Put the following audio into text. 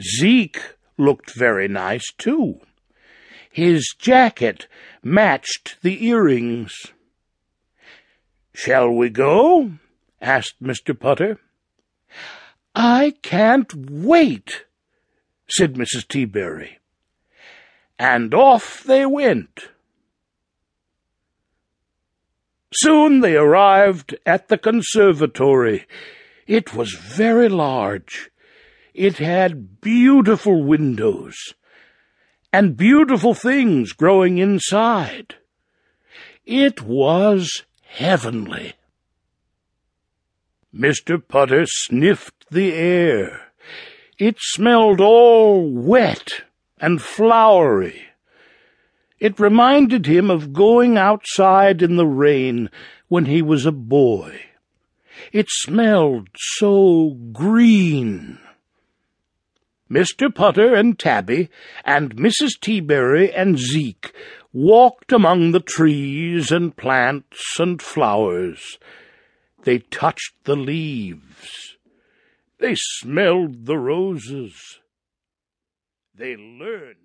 Zeke looked very nice, too. His jacket matched the earrings. Shall we go? asked Mr. Putter. I can't wait, said Mrs. Teaberry. And off they went. Soon they arrived at the conservatory. It was very large. It had beautiful windows and beautiful things growing inside. It was heavenly. Mr. Putter sniffed the air. It smelled all wet and flowery. It reminded him of going outside in the rain when he was a boy. It smelled so green. Mr. Putter and Tabby and Mrs. Teaberry and Zeke walked among the trees and plants and flowers. They touched the leaves. They smelled the roses. They learned